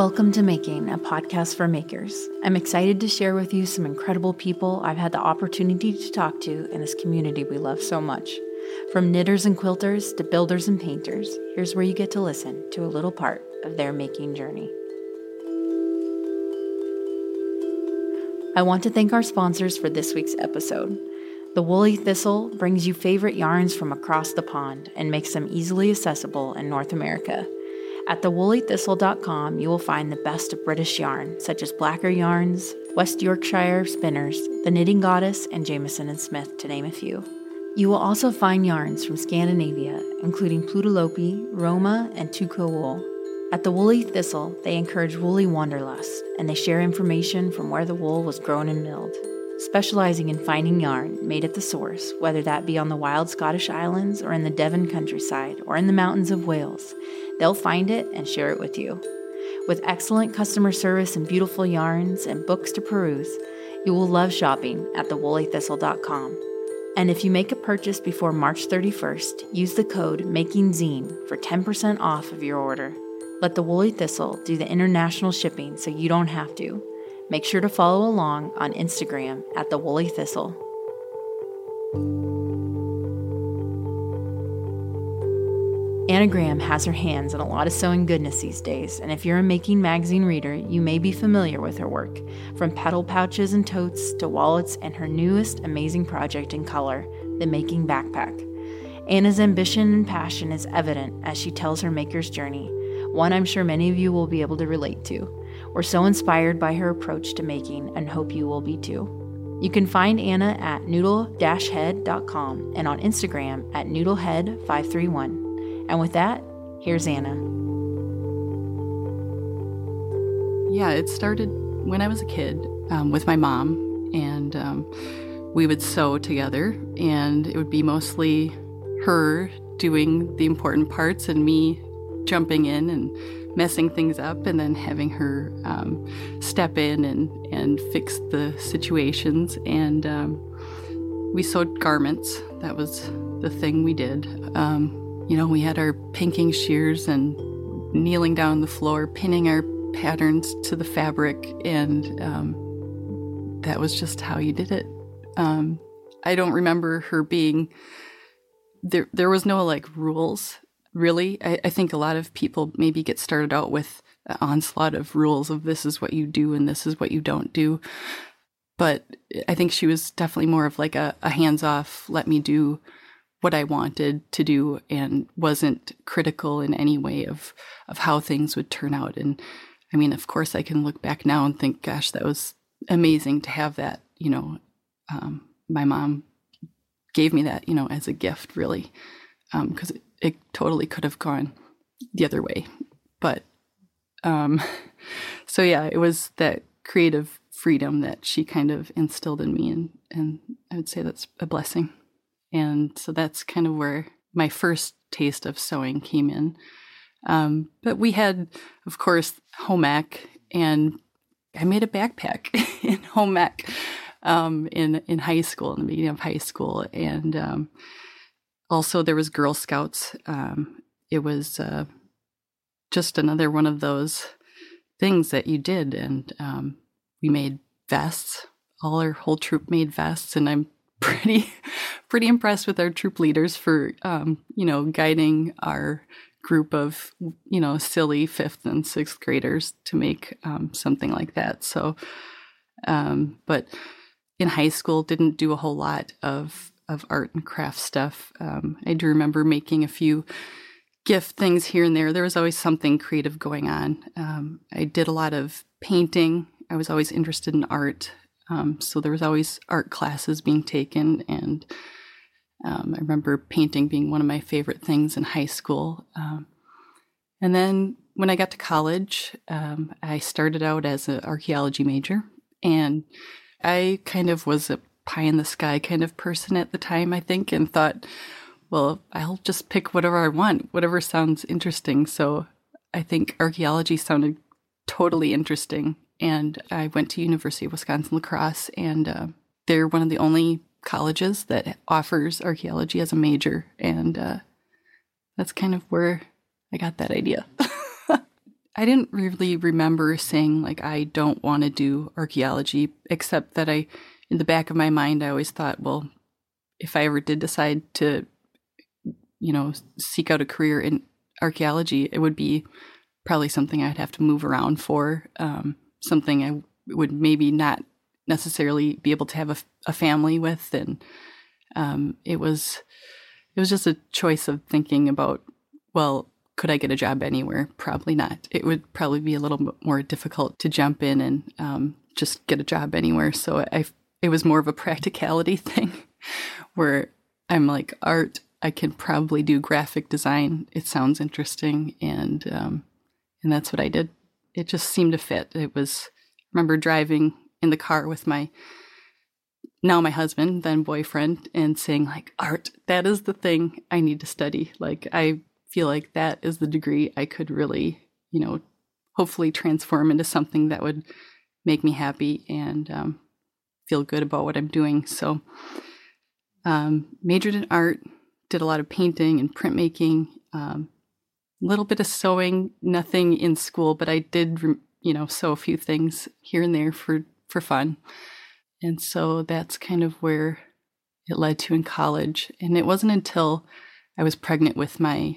Welcome to Making, a podcast for makers. I'm excited to share with you some incredible people I've had the opportunity to talk to in this community we love so much. From knitters and quilters to builders and painters, here's where you get to listen to a little part of their making journey. I want to thank our sponsors for this week's episode. The Woolly Thistle brings you favorite yarns from across the pond and makes them easily accessible in North America. At thewoollythistle.com, you will find the best of British yarn, such as Blacker Yarns, West Yorkshire Spinners, The Knitting Goddess, and Jamieson and Smith, to name a few. You will also find yarns from Scandinavia, including Plötulopi, Rauma, and Tukuwool. At the Woolly Thistle, they encourage woolly wanderlust, and they share information from where the wool was grown and milled specializing in finding yarn made at the source, whether that be on the wild Scottish Islands or in the Devon countryside or in the mountains of Wales. They'll find it and share it with you. With excellent customer service and beautiful yarns and books to peruse, you will love shopping at thewoollythistle.com. And if you make a purchase before March 31st, use the code MAKINGZINE for 10% off of your order. Let the Woolly Thistle do the international shipping so you don't have to. Make sure to follow along on Instagram at the. Anna Graham has her hands in a lot of sewing goodness these days, and if you're a Making magazine reader, you may be familiar with her work, from petal pouches and totes to wallets and her newest amazing project in color, the Making Backpack. Anna's ambition and passion is evident as she tells her maker's journey, one I'm sure many of you will be able to relate to. We're so inspired by her approach to making and hope you will be too. You can find Anna at noodle-head.com and on Instagram at noodlehead531. And with that, here's Anna. Yeah, it started when I was a kid um, with my mom, and um, we would sew together, and it would be mostly her doing the important parts and me jumping in and messing things up and then having her um, step in and, and fix the situations. And um, we sewed garments. That was the thing we did. Um, you know, we had our pinking shears and kneeling down the floor, pinning our patterns to the fabric, and um, that was just how you did it. Um, I don't remember her being there. There was no like rules really. I, I, think a lot of people maybe get started out with an onslaught of rules of this is what you do and this is what you don't do. But I think she was definitely more of like a, a hands off, let me do what I wanted to do and wasn't critical in any way of, of how things would turn out. And I mean, of course, I can look back now and think, gosh, that was amazing to have that, you know, um, my mom gave me that, you know, as a gift, really, because um, it totally could have gone the other way. But um, so yeah, it was that creative freedom that she kind of instilled in me, and and I would say that's a blessing. And so that's kind of where my first taste of sewing came in. Um, but we had, of course, home ec, and I made a backpack in home ec um, in in high school, in the beginning of high school, and um, also, there was Girl Scouts. Um, it was uh, just another one of those things that you did, and um, we made vests. All our whole troop made vests, and I'm pretty pretty impressed with our troop leaders for um, you know guiding our group of you know silly fifth and sixth graders to make um, something like that. So, um, but in high school, didn't do a whole lot of of art and craft stuff. Um, I do remember making a few gift things here and there. There was always something creative going on. Um, I did a lot of painting. I was always interested in art. Um, so there was always art classes being taken. And um, I remember painting being one of my favorite things in high school. Um, and then when I got to college, um, I started out as an archaeology major. And I kind of was a pie in the sky kind of person at the time, I think, and thought, well, I'll just pick whatever I want, whatever sounds interesting. So I think archaeology sounded totally interesting. And I went to University of Wisconsin La Crosse, and uh, they're one of the only colleges that offers archaeology as a major. And uh, that's kind of where I got that idea. I didn't really remember saying like I don't want to do archaeology, except that I, in the back of my mind, I always thought, well, if I ever did decide to, you know, seek out a career in archaeology, it would be probably something I'd have to move around for, um, something I would maybe not necessarily be able to have a, a family with, and um, it was it was just a choice of thinking about, well, could I get a job anywhere? Probably not. It would probably be a little bit more difficult to jump in and um, just get a job anywhere. So I, it was more of a practicality thing, where I'm like art. I can probably do graphic design. It sounds interesting, and um, and that's what I did. It just seemed to fit. It was. I remember driving in the car with my now my husband, then boyfriend, and saying like art. That is the thing I need to study. Like I feel like that is the degree I could really, you know, hopefully transform into something that would make me happy and um, feel good about what I'm doing. So, um, majored in art, did a lot of painting and printmaking, um, little bit of sewing, nothing in school, but I did, you know, sew a few things here and there for for fun. And so that's kind of where it led to in college. And it wasn't until I was pregnant with my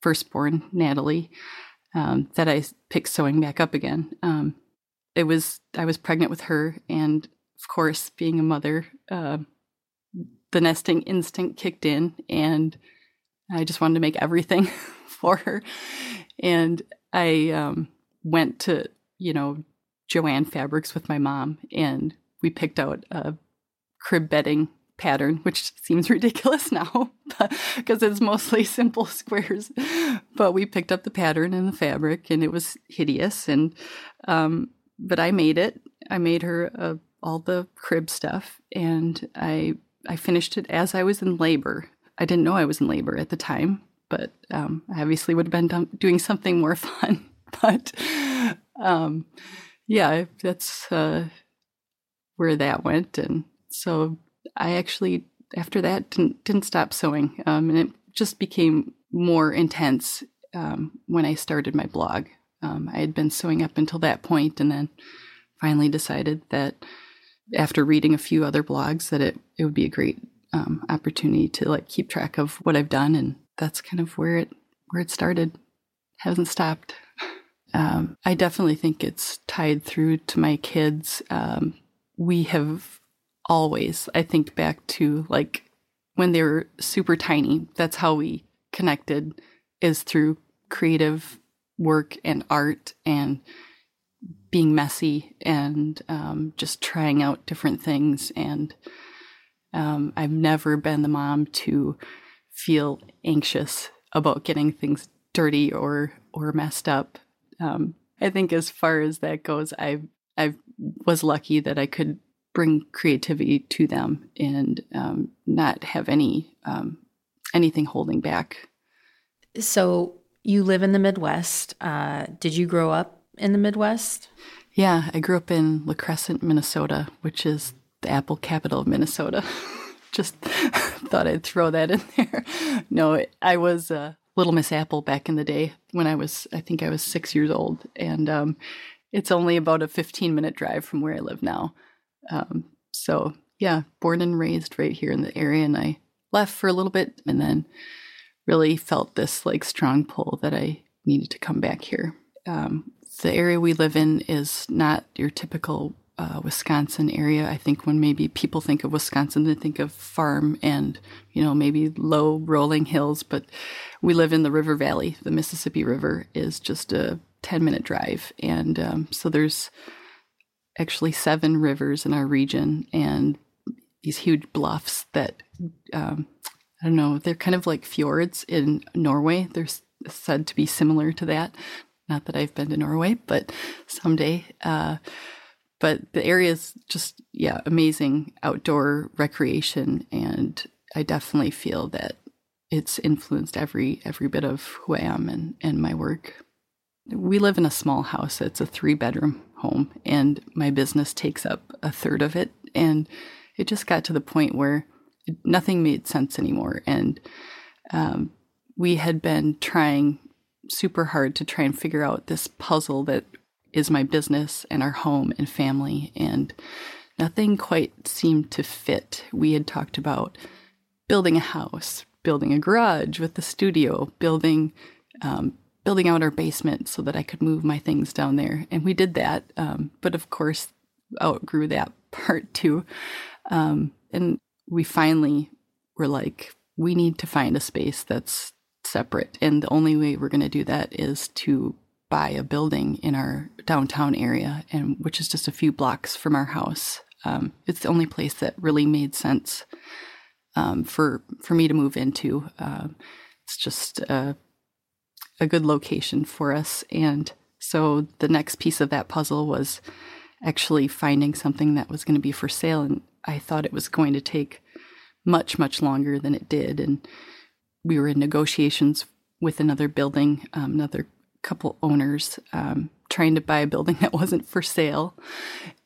firstborn, Natalie, um, that I picked sewing back up again. Um, it was, I was pregnant with her. And of course, being a mother, uh, the nesting instinct kicked in. And I just wanted to make everything for her. And I um, went to, you know, Jo-Ann Fabrics with my mom and we picked out a crib bedding pattern, which seems ridiculous now because it's mostly simple squares. But we picked up the pattern and the fabric, and it was hideous. And um, but I made it. I made her uh, all the crib stuff, and I I finished it as I was in labor. I didn't know I was in labor at the time, but um, I obviously would have been doing something more fun. but um, yeah, that's. Uh, where that went. And so I actually, after that, didn't, didn't stop sewing. Um, and it just became more intense um, when I started my blog. Um, I had been sewing up until that point and then finally decided that after reading a few other blogs that it, it would be a great um, opportunity to like keep track of what I've done. And that's kind of where it, where it started. Hasn't stopped. Um, I definitely think it's tied through to my kids. Um, we have always, I think back to like when they were super tiny, that's how we connected is through creative work and art and being messy and um, just trying out different things. And um, I've never been the mom to feel anxious about getting things dirty or or messed up. Um, I think as far as that goes, I've I was lucky that I could bring creativity to them and um, not have any um, anything holding back. So you live in the Midwest. Uh, did you grow up in the Midwest? Yeah, I grew up in La Crescent, Minnesota, which is the apple capital of Minnesota. Just thought I'd throw that in there. No, I was uh, Little Miss Apple back in the day when I was, I think I was six years old, and um, it's only about a 15 minute drive from where I live now. Um, so, yeah, born and raised right here in the area. And I left for a little bit and then really felt this like strong pull that I needed to come back here. Um, the area we live in is not your typical uh, Wisconsin area. I think when maybe people think of Wisconsin, they think of farm and, you know, maybe low rolling hills, but we live in the river valley. The Mississippi River is just a 10 minute drive. And um, so there's actually seven rivers in our region and these huge bluffs that, um, I don't know, they're kind of like fjords in Norway. They're said to be similar to that. Not that I've been to Norway, but someday. Uh, but the area is just, yeah, amazing outdoor recreation. And I definitely feel that it's influenced every every bit of who I am and, and my work. We live in a small house. It's a three bedroom home, and my business takes up a third of it. And it just got to the point where nothing made sense anymore. And um, we had been trying super hard to try and figure out this puzzle that is my business and our home and family. And nothing quite seemed to fit. We had talked about building a house, building a garage with the studio, building um, building out our basement so that I could move my things down there, and we did that. Um, but of course, outgrew that part too, um, and we finally were like, we need to find a space that's separate, and the only way we're going to do that is to buy a building in our downtown area, and which is just a few blocks from our house. Um, it's the only place that really made sense um, for for me to move into. Uh, it's just a, a good location for us, and so the next piece of that puzzle was actually finding something that was going to be for sale, and I thought it was going to take much much longer than it did, and we were in negotiations with another building, um, another couple owners um, trying to buy a building that wasn't for sale.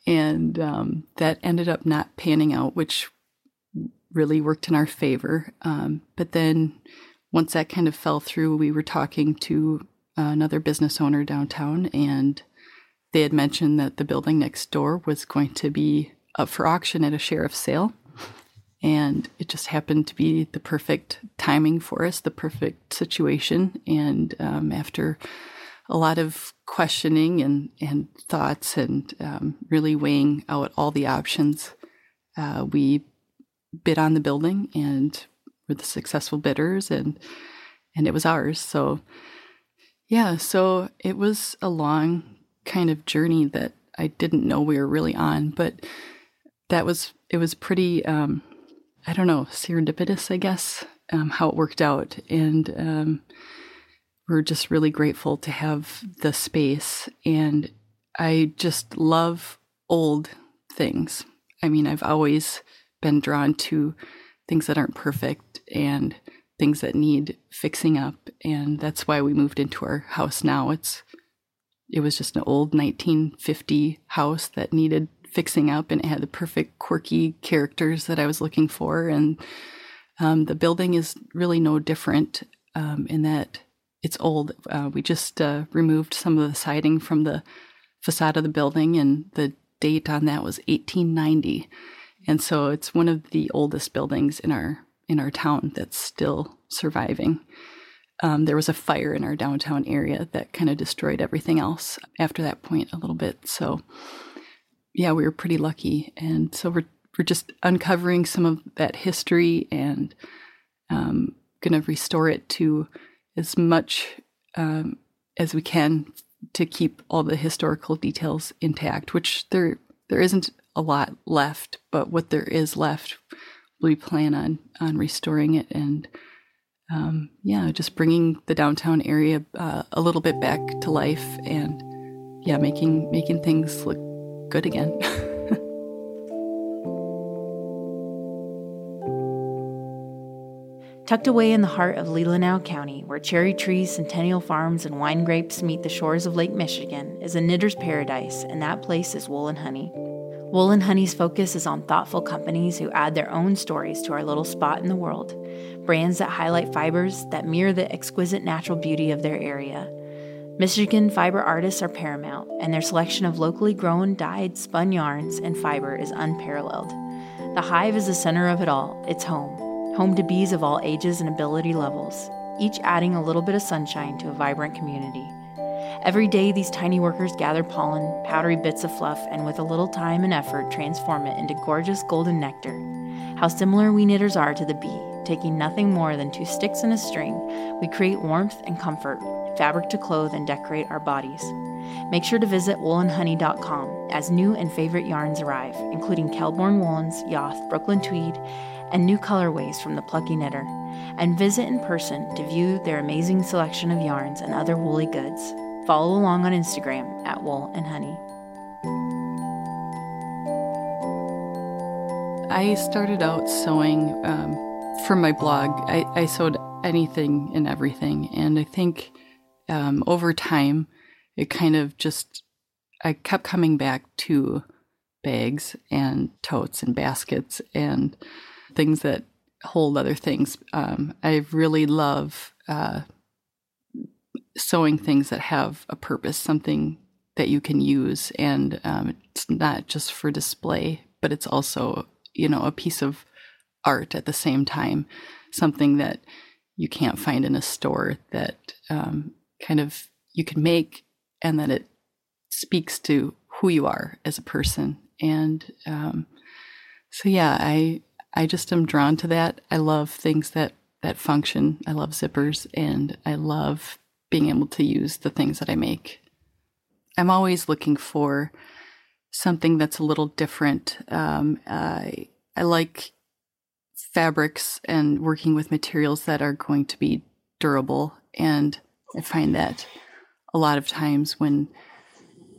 And um, that ended up not panning out, which really worked in our favor. Um, but then once that kind of fell through, we were talking to another business owner downtown, and they had mentioned that the building next door was going to be up for auction at a sheriff's sale. And it just happened to be the perfect timing for us, the perfect situation. And um, after a lot of questioning and, and thoughts and um, really weighing out all the options, uh, we bid on the building and were the successful bidders and and it was ours. So yeah, so it was a long kind of journey that I didn't know we were really on, but that was it was pretty um, I don't know, serendipitous, I guess, um, how it worked out. And um, we're just really grateful to have the space. And I just love old things. I mean, I've always been drawn to things that aren't perfect and things that need fixing up. And that's why we moved into our house now. It's it was just an old 1950 house that needed fixing up and it had the perfect quirky characters that I was looking for. And um, the building is really no different um, in that it's old. Uh, we just uh, removed some of the siding from the facade of the building, and the date on that was 1890. And so it's one of the oldest buildings in our in our town that's still surviving. Um, there was a fire in our downtown area that kind of destroyed everything else after that point a little bit. So yeah, we were pretty lucky, and so we're we're just uncovering some of that history and um, going to restore it to as much um, as we can to keep all the historical details intact. Which there there isn't a lot left, but what there is left, we plan on on restoring it and. Um, yeah, just bringing the downtown area uh, a little bit back to life, and yeah, making making things look good again. Tucked away in the heart of Leelanau County, where cherry trees, centennial farms, and wine grapes meet the shores of Lake Michigan, is a knitter's paradise, and that place is Wool and Honey. Wool and Honey's focus is on thoughtful companies who add their own stories to our little spot in the world, brands that highlight fibers that mirror the exquisite natural beauty of their area Michigan fiber artists are paramount, and their selection of locally grown, dyed, spun yarns and fiber is unparalleled. The hive is the center of it all, its home, home to bees of all ages and ability levels, each adding a little bit of sunshine to a vibrant community. Every day, these tiny workers gather pollen, powdery bits of fluff, and with a little time and effort, transform it into gorgeous golden nectar. How similar we knitters are to the bee, taking nothing more than two sticks and a string, we create warmth and comfort, fabric to clothe and decorate our bodies. Make sure to visit woolandhoney.com as new and favorite yarns arrive, including Kelbourne woolens, Yoth, Brooklyn tweed, and new colorways from the Plucky Knitter. And visit in person to view their amazing selection of yarns and other woolly goods. Follow along on Instagram at Wool and Honey. I started out sewing um, for my blog. I, I sewed anything and everything, and I think um, over time, it kind of just, I kept coming back to bags and totes and baskets and things that hold other things. Um, I really love uh, sewing things that have a purpose, something that you can use, and um, it's not just for display, but it's also you know a piece of art at the same time, something that you can't find in a store that um, kind of you can make, and that it speaks to who you are as a person, and um, so yeah, I I just am drawn to that. I love things that that function. I love zippers and I love being able to use the things that I make. I'm always looking for something that's a little different. Um, I I like fabrics and working with materials that are going to be durable, and I find that a lot of times when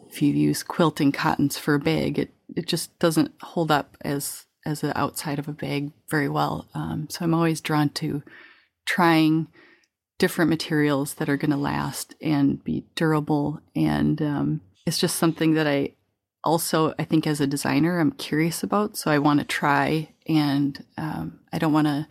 if you use quilting cottons for a bag, it it just doesn't hold up as as the outside of a bag very well. Um, so I'm always drawn to trying different materials that are going to last and be durable. And um, it's just something that I also, I think, as a designer, I'm curious about. So I want to try, and um, I don't want to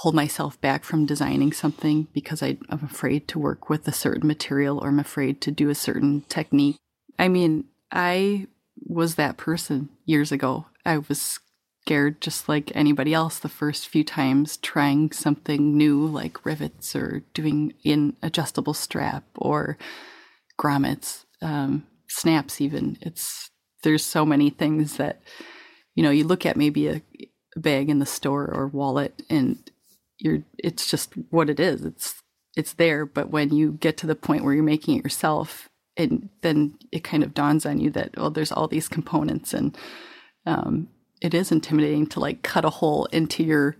hold myself back from designing something because I, I'm afraid to work with a certain material or I'm afraid to do a certain technique. I mean, I was that person years ago. I was scared just like anybody else the first few times trying something new like rivets or doing an adjustable strap or grommets, um, snaps even. It's there's so many things that you know you look at maybe a bag in the store or wallet and you're it's just what it is. It's it's there, but when you get to the point where you're making it yourself, and then it kind of dawns on you that well, there's all these components and um, it is intimidating to like cut a hole into your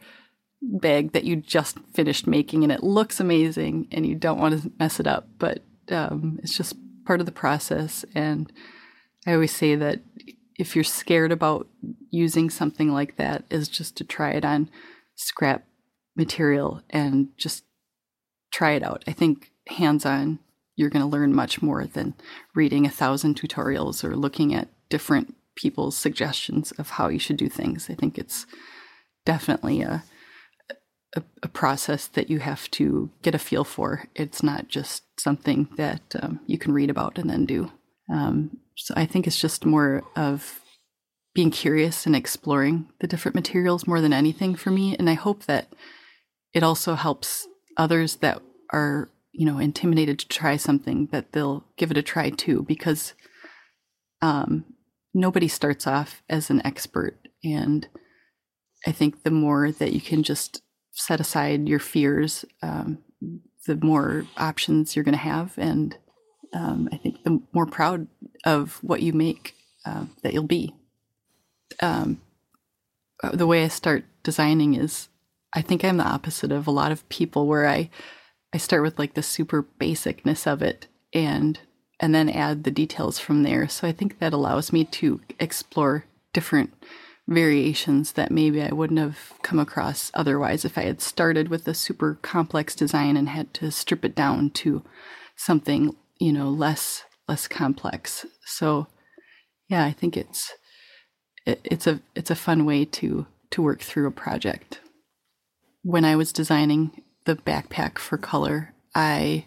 bag that you just finished making and it looks amazing and you don't want to mess it up but um, it's just part of the process and i always say that if you're scared about using something like that is just to try it on scrap material and just try it out i think hands-on you're going to learn much more than reading a thousand tutorials or looking at different people's suggestions of how you should do things. I think it's definitely a, a, a process that you have to get a feel for. It's not just something that um, you can read about and then do. Um, so I think it's just more of being curious and exploring the different materials more than anything for me. And I hope that it also helps others that are, you know, intimidated to try something that they'll give it a try too, because um, nobody starts off as an expert. And I think the more that you can just set aside your fears, um, the more options you're going to have. And um, I think the more proud of what you make uh, that you'll be. Um, the way I start designing is I think I'm the opposite of a lot of people where I I start with like the super basicness of it and and then add the details from there. So I think that allows me to explore different variations that maybe I wouldn't have come across otherwise if I had started with a super complex design and had to strip it down to something, you know, less less complex. So yeah, I think it's it, it's a it's a fun way to to work through a project. When I was designing the backpack for color, I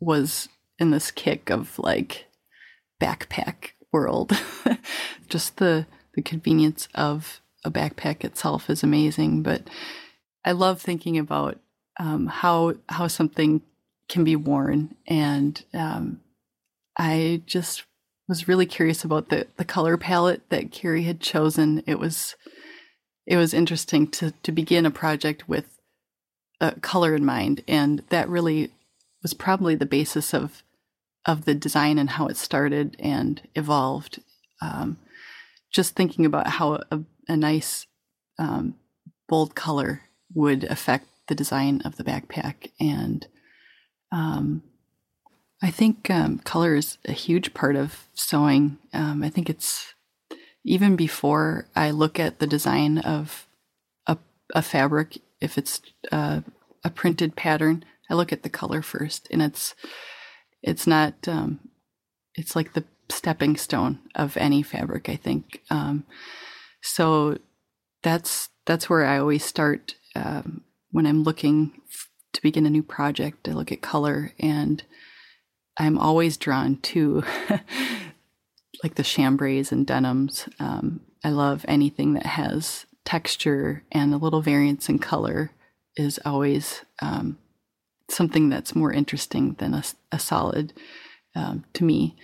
was in this kick of like backpack world. Just the the convenience of a backpack itself is amazing, but I love thinking about um, how how something can be worn, and um, I just was really curious about the the color palette that Carrie had chosen. It was it was interesting to to begin a project with a color in mind, and that really was probably the basis of of the design and how it started and evolved. Um, just thinking about how a, a nice um, bold color would affect the design of the backpack. And um, I think um, color is a huge part of sewing. Um, I think it's even before I look at the design of a, a fabric, if it's uh, a printed pattern, I look at the color first. And it's it's not um, it's like the stepping stone of any fabric i think um, so that's that's where i always start um, when i'm looking f- to begin a new project, I look at color and I'm always drawn to like the chambrays and denims. Um, I love anything that has texture and a little variance in color is always um, something that's more interesting than a, a solid um, to me.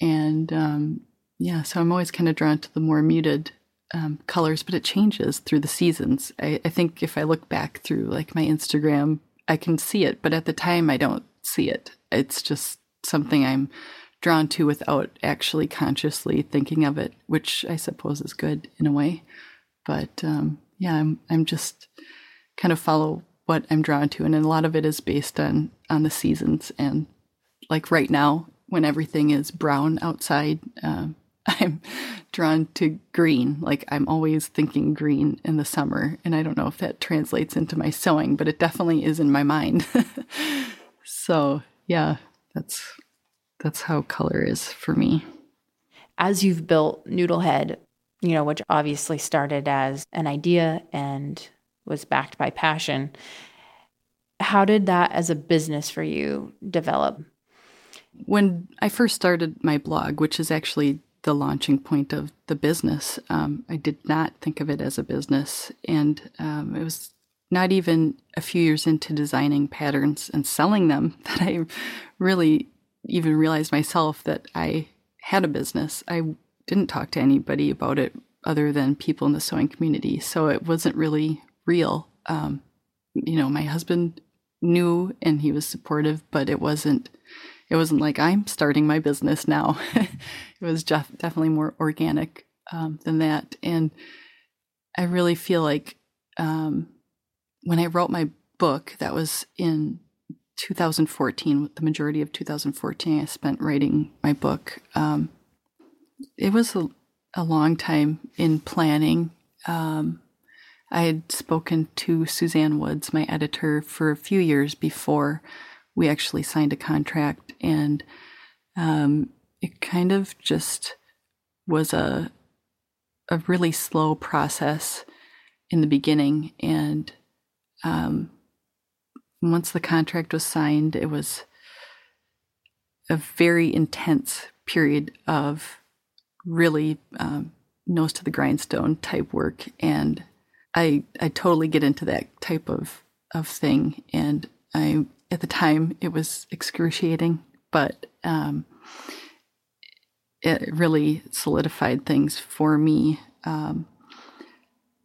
And um, yeah, so I'm always kind of drawn to the more muted um, colors, but it changes through the seasons. I, I think if I look back through like my Instagram, I can see it, but at the time I don't see it. It's just something I'm drawn to without actually consciously thinking of it, which I suppose is good in a way. But um, yeah, I'm I'm just kind of follow what I'm drawn to, and a lot of it is based on on the seasons. And like right now, when everything is brown outside, uh, I'm drawn to green. Like I'm always thinking green in the summer, and I don't know if that translates into my sewing, but it definitely is in my mind. so yeah, that's that's how color is for me. As you've built Noodlehead, you know, which obviously started as an idea and was backed by passion. How did that as a business for you develop? When I first started my blog, which is actually the launching point of the business, um, I did not think of it as a business. And um, it was not even a few years into designing patterns and selling them that I really even realized myself that I had a business. I didn't talk to anybody about it other than people in the sewing community. So it wasn't really real. Um, you know, my husband knew and he was supportive, but it wasn't. It wasn't like I'm starting my business now. it was def- definitely more organic um, than that, and I really feel like um, when I wrote my book, that was in 2014. The majority of 2014, I spent writing my book. Um, it was a, a, long time in planning. Um, I had spoken to Susanne Woods, my editor, for a few years before we actually signed a contract, and um, it kind of just was a a really slow process in the beginning, and um, once the contract was signed, it was a very intense period of really um, nose to the grindstone type work, and I I totally get into that type of of thing, and I at the time it was excruciating, but um, it really solidified things for me. Um,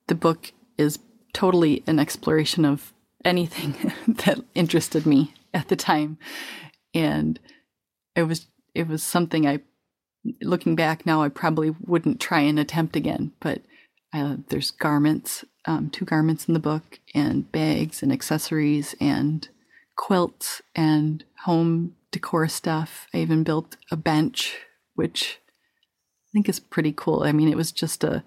the book is totally an exploration of anything that interested me at the time, and it was it was something I, looking back now, I probably wouldn't try and attempt again, but. Uh, there's garments um, two garments in the book, and bags and accessories and quilts and home decor stuff. I even built a bench, which I think is pretty cool. I mean, it was just a,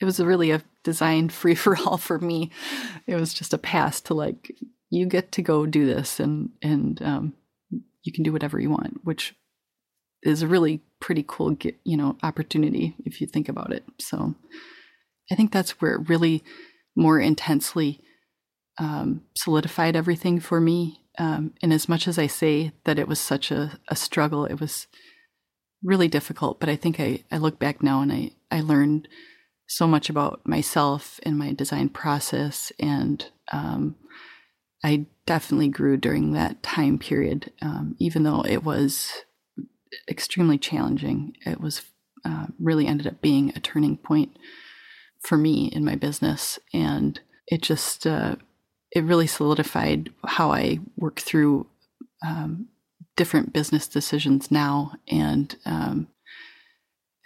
it was really a design free for all for me. It was just a pass to like, you get to go do this and, and, um, you can do whatever you want, which is a really pretty cool, you know, opportunity if you think about it. So I think that's where it really more intensely um, solidified everything for me. Um, and as much as I say that it was such a, a struggle, it was really difficult. But I think I, I look back now and I, I learned so much about myself and my design process. And um, I definitely grew during that time period, um, even though it was extremely challenging. It was uh, really ended up being a turning point for me in my business. And it just, uh, it really solidified how I work through um, different business decisions now and um,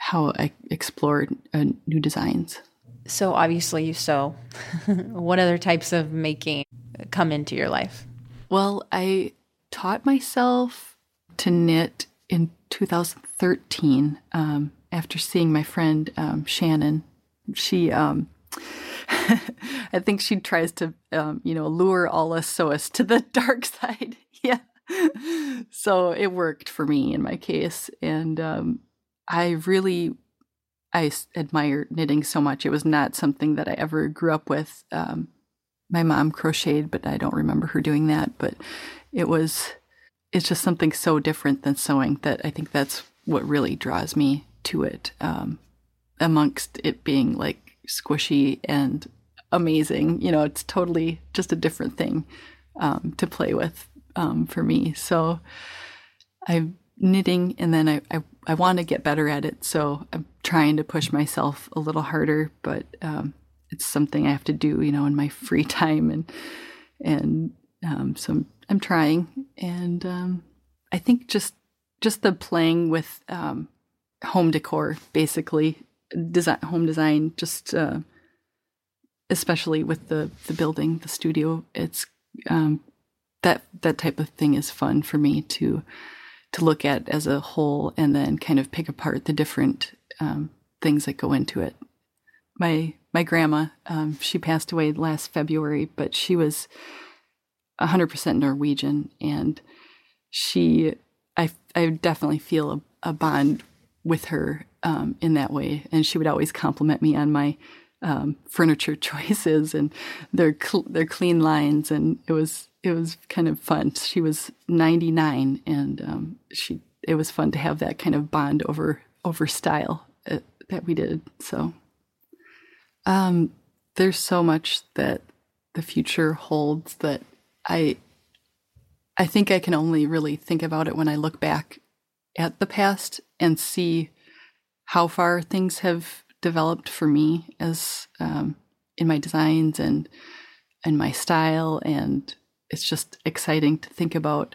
how I explore uh, new designs. So obviously you sew. what other types of making come into your life? Well, I taught myself to knit in 2013 um, after seeing my friend um, Shannon she um I think she tries to um, you know lure all us sewists to the dark side. yeah. So it worked for me in my case and um I really I admire knitting so much. It was not something that I ever grew up with. Um, my mom crocheted, but I don't remember her doing that. But it was, it's just something so different than sewing that I think that's what really draws me to it. Um, amongst it being like squishy and amazing, you know, it's totally just a different thing um, to play with um, for me. So I'm knitting, and then I, I, I want to get better at it. So I'm trying to push myself a little harder, but um, it's something I have to do, you know, in my free time, and and um, so I'm, I'm, trying, and um, I think just just the playing with um, home decor, basically design, home design, just uh, especially with the the building, the studio, it's um, that that type of thing is fun for me to to look at as a whole, and then kind of pick apart the different um, things that go into it. My my grandma, um, she passed away last February, but she was 100% Norwegian, and she, I, I definitely feel a, a bond with her um, in that way, and she would always compliment me on my um, furniture choices and their cl- their clean lines, and it was it was kind of fun. She was 99, and um, she it was fun to have that kind of bond over over style uh, that we did. So um, there's so much that the future holds that I I think I can only really think about it when I look back at the past and see how far things have developed for me as um, in my designs and and my style and it's just exciting to think about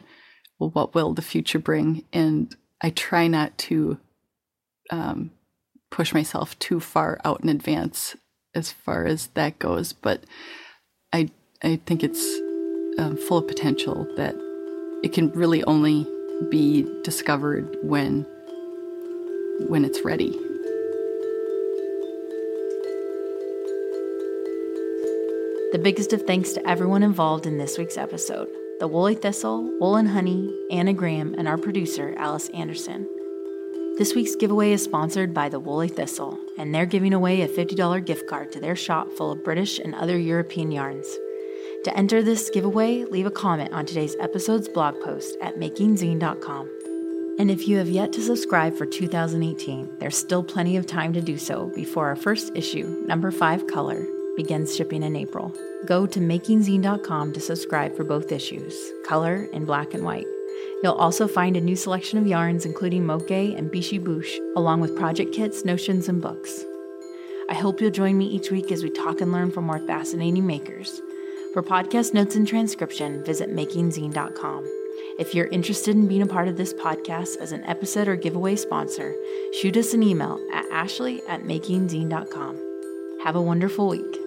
well what will the future bring and i try not to um, push myself too far out in advance as far as that goes but i i think it's um, full of potential that it can really only be discovered when when it's ready. The biggest of thanks to everyone involved in this week's episode the Woolly Thistle, Wool and Honey, Anna Graham, and our producer, Alice Anderson. This week's giveaway is sponsored by the Woolly Thistle, and they're giving away a $50 gift card to their shop full of British and other European yarns. To enter this giveaway, leave a comment on today's episode's blog post at makingzine.com. And if you have yet to subscribe for 2018, there's still plenty of time to do so before our first issue, number 5 color, begins shipping in April. Go to makingzine.com to subscribe for both issues, color and black and white. You'll also find a new selection of yarns, including moke and bishi along with project kits, notions, and books. I hope you'll join me each week as we talk and learn from more fascinating makers. For podcast notes and transcription, visit makingzine.com. If you're interested in being a part of this podcast as an episode or giveaway sponsor, shoot us an email at ashley at makingzine.com. Have a wonderful week.